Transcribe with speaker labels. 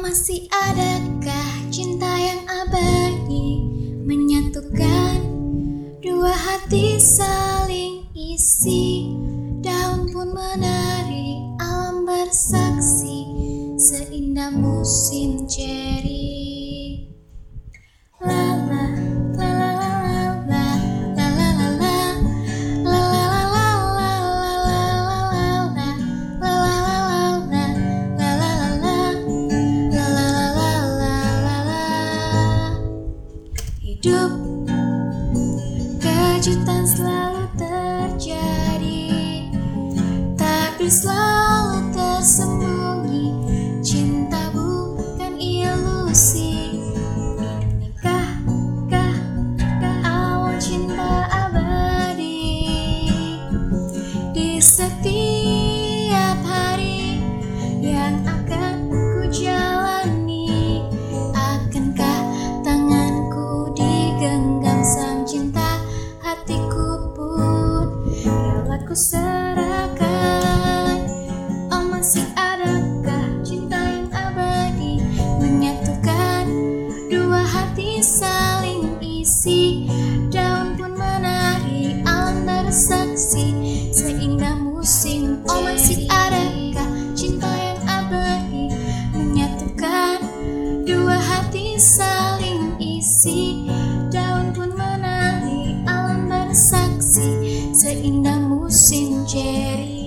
Speaker 1: Masih adakah cinta yang abadi? Menyatukan dua hati saling isi. Daun pun menari, alam bersaksi. Seindah musim ceri Hidup. Kejutan selalu terjadi Tapi selalu tersembunyi serahkan. Oh masih adakah cinta yang abadi? Menyatukan dua hati saling isi. Daun pun menari, alam bersaksi. Seindah musim, oh masih adakah cinta yang abadi? Menyatukan dua hati saling indah musim ceri